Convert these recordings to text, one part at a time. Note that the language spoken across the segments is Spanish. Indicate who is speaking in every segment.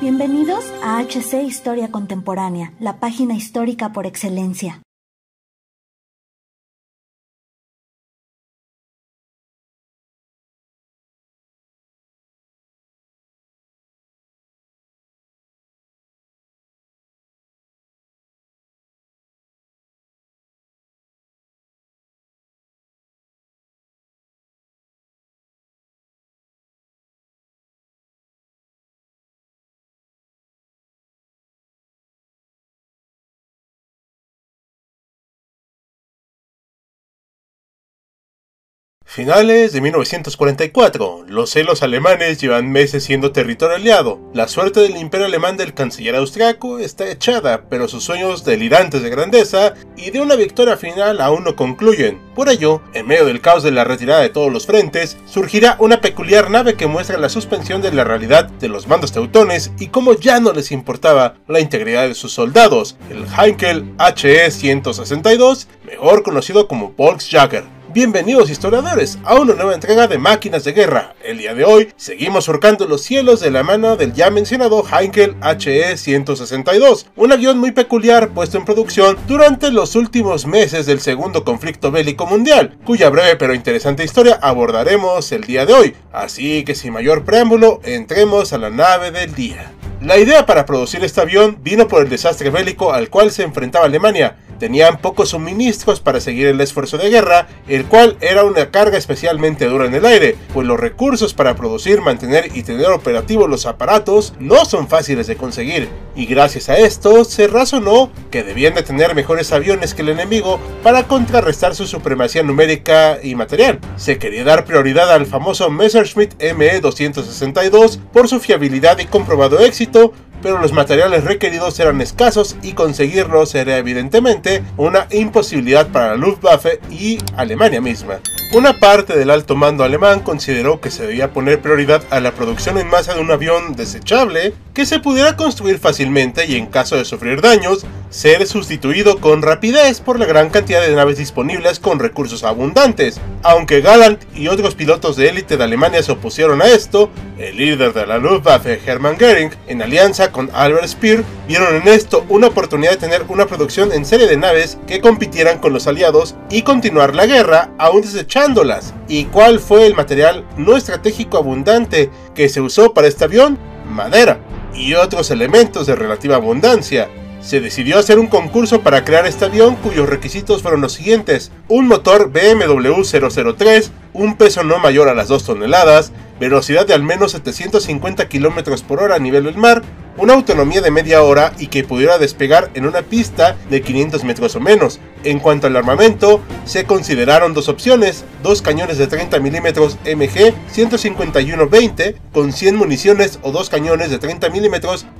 Speaker 1: Bienvenidos a HC Historia Contemporánea, la página histórica por excelencia.
Speaker 2: Finales de 1944, los celos alemanes llevan meses siendo territorio aliado. La suerte del imperio alemán del canciller austriaco está echada, pero sus sueños delirantes de grandeza y de una victoria final aún no concluyen. Por ello, en medio del caos de la retirada de todos los frentes, surgirá una peculiar nave que muestra la suspensión de la realidad de los mandos teutones y cómo ya no les importaba la integridad de sus soldados, el Heinkel HE-162, mejor conocido como Volksjäger. Bienvenidos historiadores a una nueva entrega de Máquinas de Guerra. El día de hoy seguimos surcando los cielos de la mano del ya mencionado Heinkel HE-162, un avión muy peculiar puesto en producción durante los últimos meses del segundo conflicto bélico mundial, cuya breve pero interesante historia abordaremos el día de hoy. Así que sin mayor preámbulo, entremos a la nave del día. La idea para producir este avión vino por el desastre bélico al cual se enfrentaba Alemania, tenían pocos suministros para seguir el esfuerzo de guerra, el cual era una carga especialmente dura en el aire, pues los recursos para producir, mantener y tener operativos los aparatos no son fáciles de conseguir, y gracias a esto se razonó que debían de tener mejores aviones que el enemigo para contrarrestar su supremacía numérica y material. Se quería dar prioridad al famoso Messerschmitt ME-262 por su fiabilidad y comprobado éxito, pero los materiales requeridos eran escasos y conseguirlos era evidentemente una imposibilidad para la Luftwaffe y Alemania misma. Una parte del alto mando alemán consideró que se debía poner prioridad a la producción en masa de un avión desechable que se pudiera construir fácilmente y en caso de sufrir daños, ser sustituido con rapidez por la gran cantidad de naves disponibles con recursos abundantes. Aunque Gallant y otros pilotos de élite de Alemania se opusieron a esto, el líder de la Luftwaffe, Hermann Göring, en alianza con Albert Speer, vieron en esto una oportunidad de tener una producción en serie de naves que compitieran con los aliados y continuar la guerra aún ¿Y cuál fue el material no estratégico abundante que se usó para este avión? Madera y otros elementos de relativa abundancia. Se decidió hacer un concurso para crear este avión cuyos requisitos fueron los siguientes. Un motor BMW 003, un peso no mayor a las 2 toneladas, velocidad de al menos 750 km por hora a nivel del mar, una autonomía de media hora y que pudiera despegar en una pista de 500 metros o menos. En cuanto al armamento, se consideraron dos opciones, dos cañones de 30 mm MG 151-20 con 100 municiones o dos cañones de 30 mm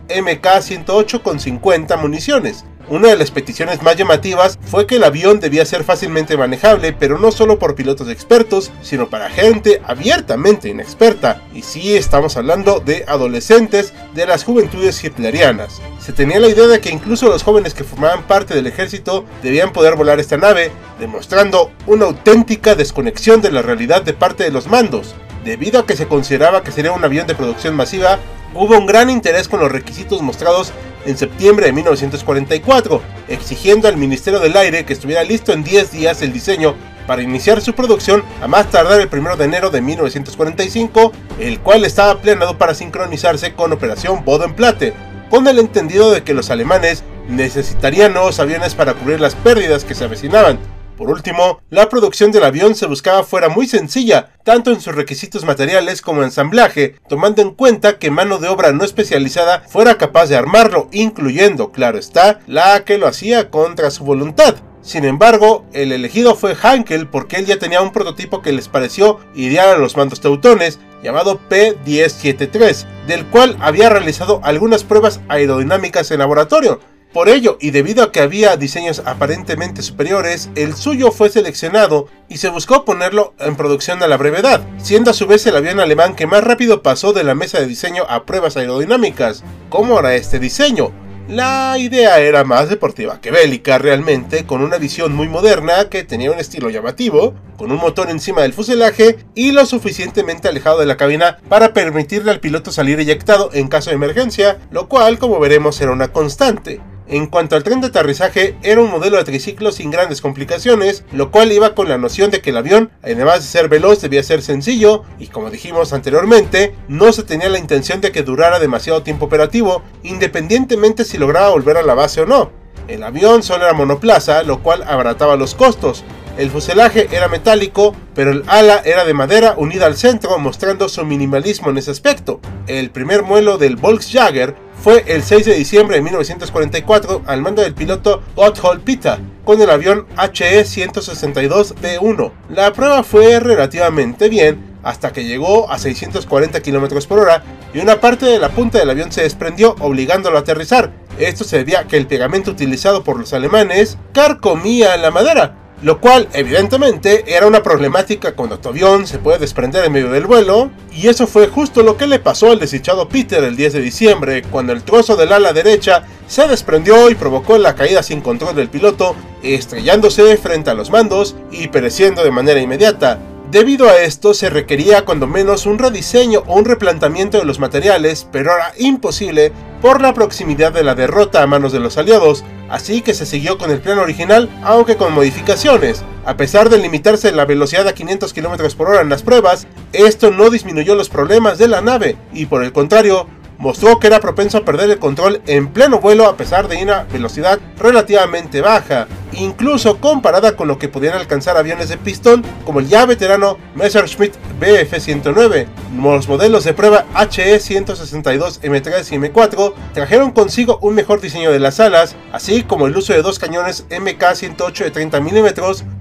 Speaker 2: MK 108 con 50 municiones. Una de las peticiones más llamativas fue que el avión debía ser fácilmente manejable, pero no solo por pilotos expertos, sino para gente abiertamente inexperta. Y sí estamos hablando de adolescentes de las juventudes hitlerianas. Se tenía la idea de que incluso los jóvenes que formaban parte del ejército debían poder volar esta nave, demostrando una auténtica desconexión de la realidad de parte de los mandos. Debido a que se consideraba que sería un avión de producción masiva, hubo un gran interés con los requisitos mostrados en septiembre de 1944, exigiendo al Ministerio del Aire que estuviera listo en 10 días el diseño para iniciar su producción a más tardar el 1 de enero de 1945, el cual estaba planeado para sincronizarse con Operación Bodenplatte, con el entendido de que los alemanes necesitarían nuevos aviones para cubrir las pérdidas que se avecinaban, por último, la producción del avión se buscaba fuera muy sencilla, tanto en sus requisitos materiales como ensamblaje, tomando en cuenta que mano de obra no especializada fuera capaz de armarlo, incluyendo, claro está, la que lo hacía contra su voluntad. Sin embargo, el elegido fue Hankel porque él ya tenía un prototipo que les pareció ideal a los mandos teutones, llamado P-1073, del cual había realizado algunas pruebas aerodinámicas en laboratorio, por ello, y debido a que había diseños aparentemente superiores, el suyo fue seleccionado y se buscó ponerlo en producción a la brevedad, siendo a su vez el avión alemán que más rápido pasó de la mesa de diseño a pruebas aerodinámicas. ¿Cómo era este diseño? La idea era más deportiva que bélica realmente, con una visión muy moderna que tenía un estilo llamativo, con un motor encima del fuselaje y lo suficientemente alejado de la cabina para permitirle al piloto salir eyectado en caso de emergencia, lo cual como veremos era una constante. En cuanto al tren de aterrizaje, era un modelo de triciclo sin grandes complicaciones, lo cual iba con la noción de que el avión, además de ser veloz, debía ser sencillo, y como dijimos anteriormente, no se tenía la intención de que durara demasiado tiempo operativo, independientemente si lograba volver a la base o no. El avión solo era monoplaza, lo cual abarataba los costos. El fuselaje era metálico, pero el ala era de madera unida al centro, mostrando su minimalismo en ese aspecto. El primer vuelo del Volkswagen fue el 6 de diciembre de 1944 al mando del piloto Gotthold Pita con el avión HE-162B1. La prueba fue relativamente bien hasta que llegó a 640 km por hora y una parte de la punta del avión se desprendió obligándolo a aterrizar. Esto se debía a que el pegamento utilizado por los alemanes carcomía la madera, lo cual evidentemente era una problemática cuando tu avión se puede desprender en medio del vuelo, y eso fue justo lo que le pasó al desdichado Peter el 10 de diciembre, cuando el trozo del ala derecha se desprendió y provocó la caída sin control del piloto, estrellándose frente a los mandos y pereciendo de manera inmediata. Debido a esto se requería cuando menos un rediseño o un replanteamiento de los materiales, pero era imposible por la proximidad de la derrota a manos de los aliados, así que se siguió con el plan original, aunque con modificaciones. A pesar de limitarse la velocidad a 500 km por hora en las pruebas, esto no disminuyó los problemas de la nave, y por el contrario, mostró que era propenso a perder el control en pleno vuelo a pesar de una velocidad relativamente baja, incluso comparada con lo que podían alcanzar aviones de pistón como el ya veterano Messerschmitt Bf-109. Los modelos de prueba HE-162 M3 y M4 trajeron consigo un mejor diseño de las alas, así como el uso de dos cañones MK-108 de 30 mm,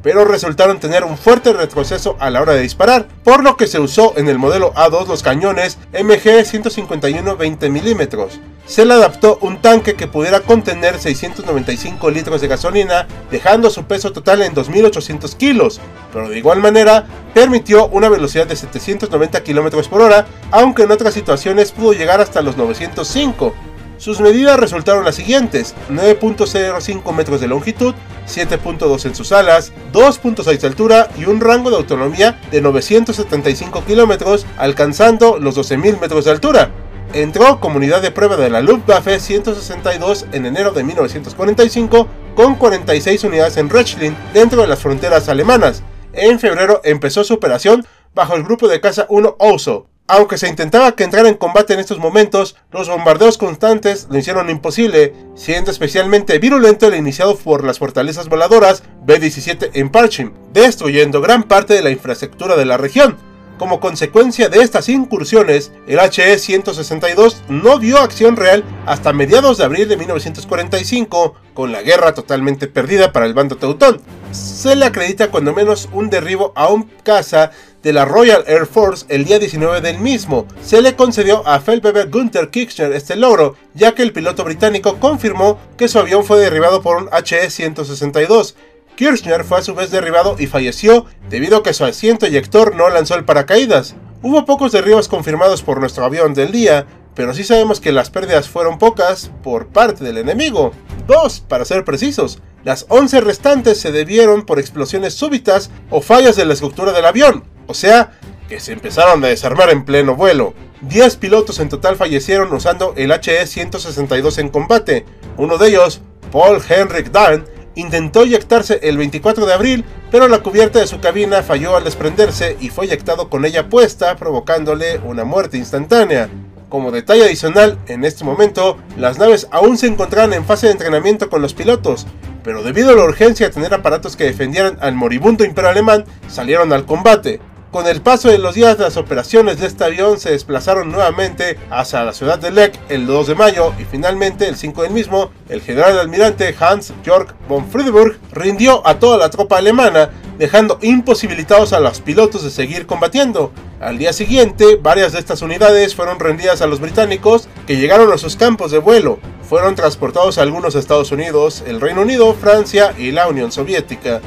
Speaker 2: pero resultaron tener un fuerte retroceso a la hora de disparar, por lo que se usó en el modelo A2 los cañones MG-151 20 mm se le adaptó un tanque que pudiera contener 695 litros de gasolina, dejando su peso total en 2.800 kilos, pero de igual manera permitió una velocidad de 790 km por hora, aunque en otras situaciones pudo llegar hasta los 905. Sus medidas resultaron las siguientes, 9.05 metros de longitud, 7.2 en sus alas, 2.6 de altura y un rango de autonomía de 975 kilómetros, alcanzando los 12.000 metros de altura entró como unidad de prueba de la Luftwaffe 162 en enero de 1945 con 46 unidades en Rechlin dentro de las fronteras alemanas. En febrero empezó su operación bajo el grupo de caza 1 Oso. Aunque se intentaba que entrara en combate en estos momentos, los bombardeos constantes lo hicieron imposible, siendo especialmente virulento el iniciado por las fortalezas voladoras B-17 en Parchim, destruyendo gran parte de la infraestructura de la región. Como consecuencia de estas incursiones, el HE-162 no dio acción real hasta mediados de abril de 1945, con la guerra totalmente perdida para el bando teutón. Se le acredita cuando menos un derribo a un caza de la Royal Air Force el día 19 del mismo. Se le concedió a Feldwebel Gunther Kirchner este logro, ya que el piloto británico confirmó que su avión fue derribado por un HE-162 Kirchner fue a su vez derribado y falleció debido a que su asiento eyector no lanzó el paracaídas. Hubo pocos derribos confirmados por nuestro avión del día, pero sí sabemos que las pérdidas fueron pocas por parte del enemigo. Dos, para ser precisos. Las 11 restantes se debieron por explosiones súbitas o fallas de la estructura del avión, o sea, que se empezaron a desarmar en pleno vuelo. 10 pilotos en total fallecieron usando el HE-162 en combate. Uno de ellos, Paul Henrik Dahn, Intentó eyectarse el 24 de abril, pero la cubierta de su cabina falló al desprenderse y fue eyectado con ella puesta, provocándole una muerte instantánea. Como detalle adicional, en este momento, las naves aún se encontraban en fase de entrenamiento con los pilotos, pero debido a la urgencia de tener aparatos que defendieran al moribundo imperio alemán, salieron al combate. Con el paso de los días, las operaciones de este avión se desplazaron nuevamente hacia la ciudad de Leck el 2 de mayo y finalmente el 5 del mismo, el general almirante Hans Jörg von Friedeburg rindió a toda la tropa alemana, dejando imposibilitados a los pilotos de seguir combatiendo. Al día siguiente, varias de estas unidades fueron rendidas a los británicos que llegaron a sus campos de vuelo. Fueron transportados a algunos Estados Unidos, el Reino Unido, Francia y la Unión Soviética.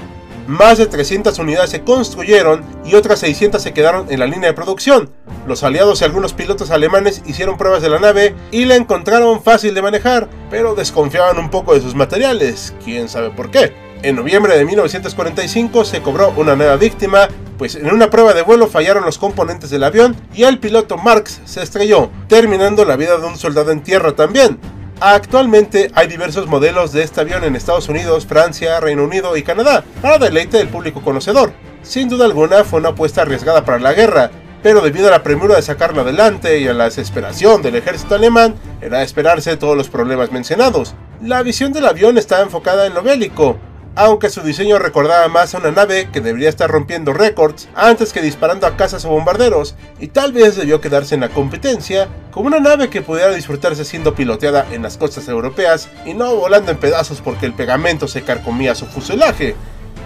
Speaker 2: Más de 300 unidades se construyeron y otras 600 se quedaron en la línea de producción. Los aliados y algunos pilotos alemanes hicieron pruebas de la nave y la encontraron fácil de manejar, pero desconfiaban un poco de sus materiales, quién sabe por qué. En noviembre de 1945 se cobró una nueva víctima, pues en una prueba de vuelo fallaron los componentes del avión y el piloto Marx se estrelló, terminando la vida de un soldado en tierra también. Actualmente hay diversos modelos de este avión en Estados Unidos, Francia, Reino Unido y Canadá, para deleite del público conocedor. Sin duda alguna fue una apuesta arriesgada para la guerra, pero debido a la premura de sacarlo adelante y a la desesperación del ejército alemán, era esperarse todos los problemas mencionados. La visión del avión estaba enfocada en lo bélico, aunque su diseño recordaba más a una nave que debería estar rompiendo récords antes que disparando a cazas o bombarderos, y tal vez debió quedarse en la competencia como una nave que pudiera disfrutarse siendo piloteada en las costas europeas y no volando en pedazos porque el pegamento se carcomía su fuselaje.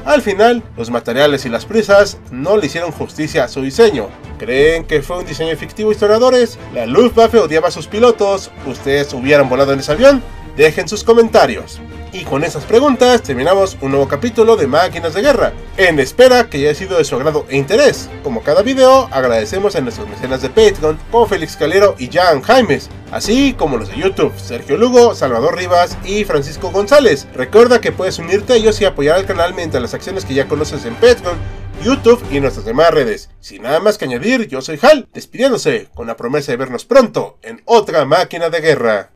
Speaker 2: Al final, los materiales y las prisas no le hicieron justicia a su diseño. ¿Creen que fue un diseño fictivo, historiadores? ¿La Luftwaffe odiaba a sus pilotos? ¿Ustedes hubieran volado en ese avión? Dejen sus comentarios. Y con esas preguntas terminamos un nuevo capítulo de Máquinas de Guerra, en espera que haya sido de su agrado e interés. Como cada video, agradecemos a nuestros mecenas de Patreon, como Félix Calero y Jan Jaimes, así como los de YouTube, Sergio Lugo, Salvador Rivas y Francisco González. Recuerda que puedes unirte a ellos y apoyar al canal mediante las acciones que ya conoces en Patreon, YouTube y nuestras demás redes. Sin nada más que añadir, yo soy Hal, despidiéndose con la promesa de vernos pronto en otra máquina de guerra.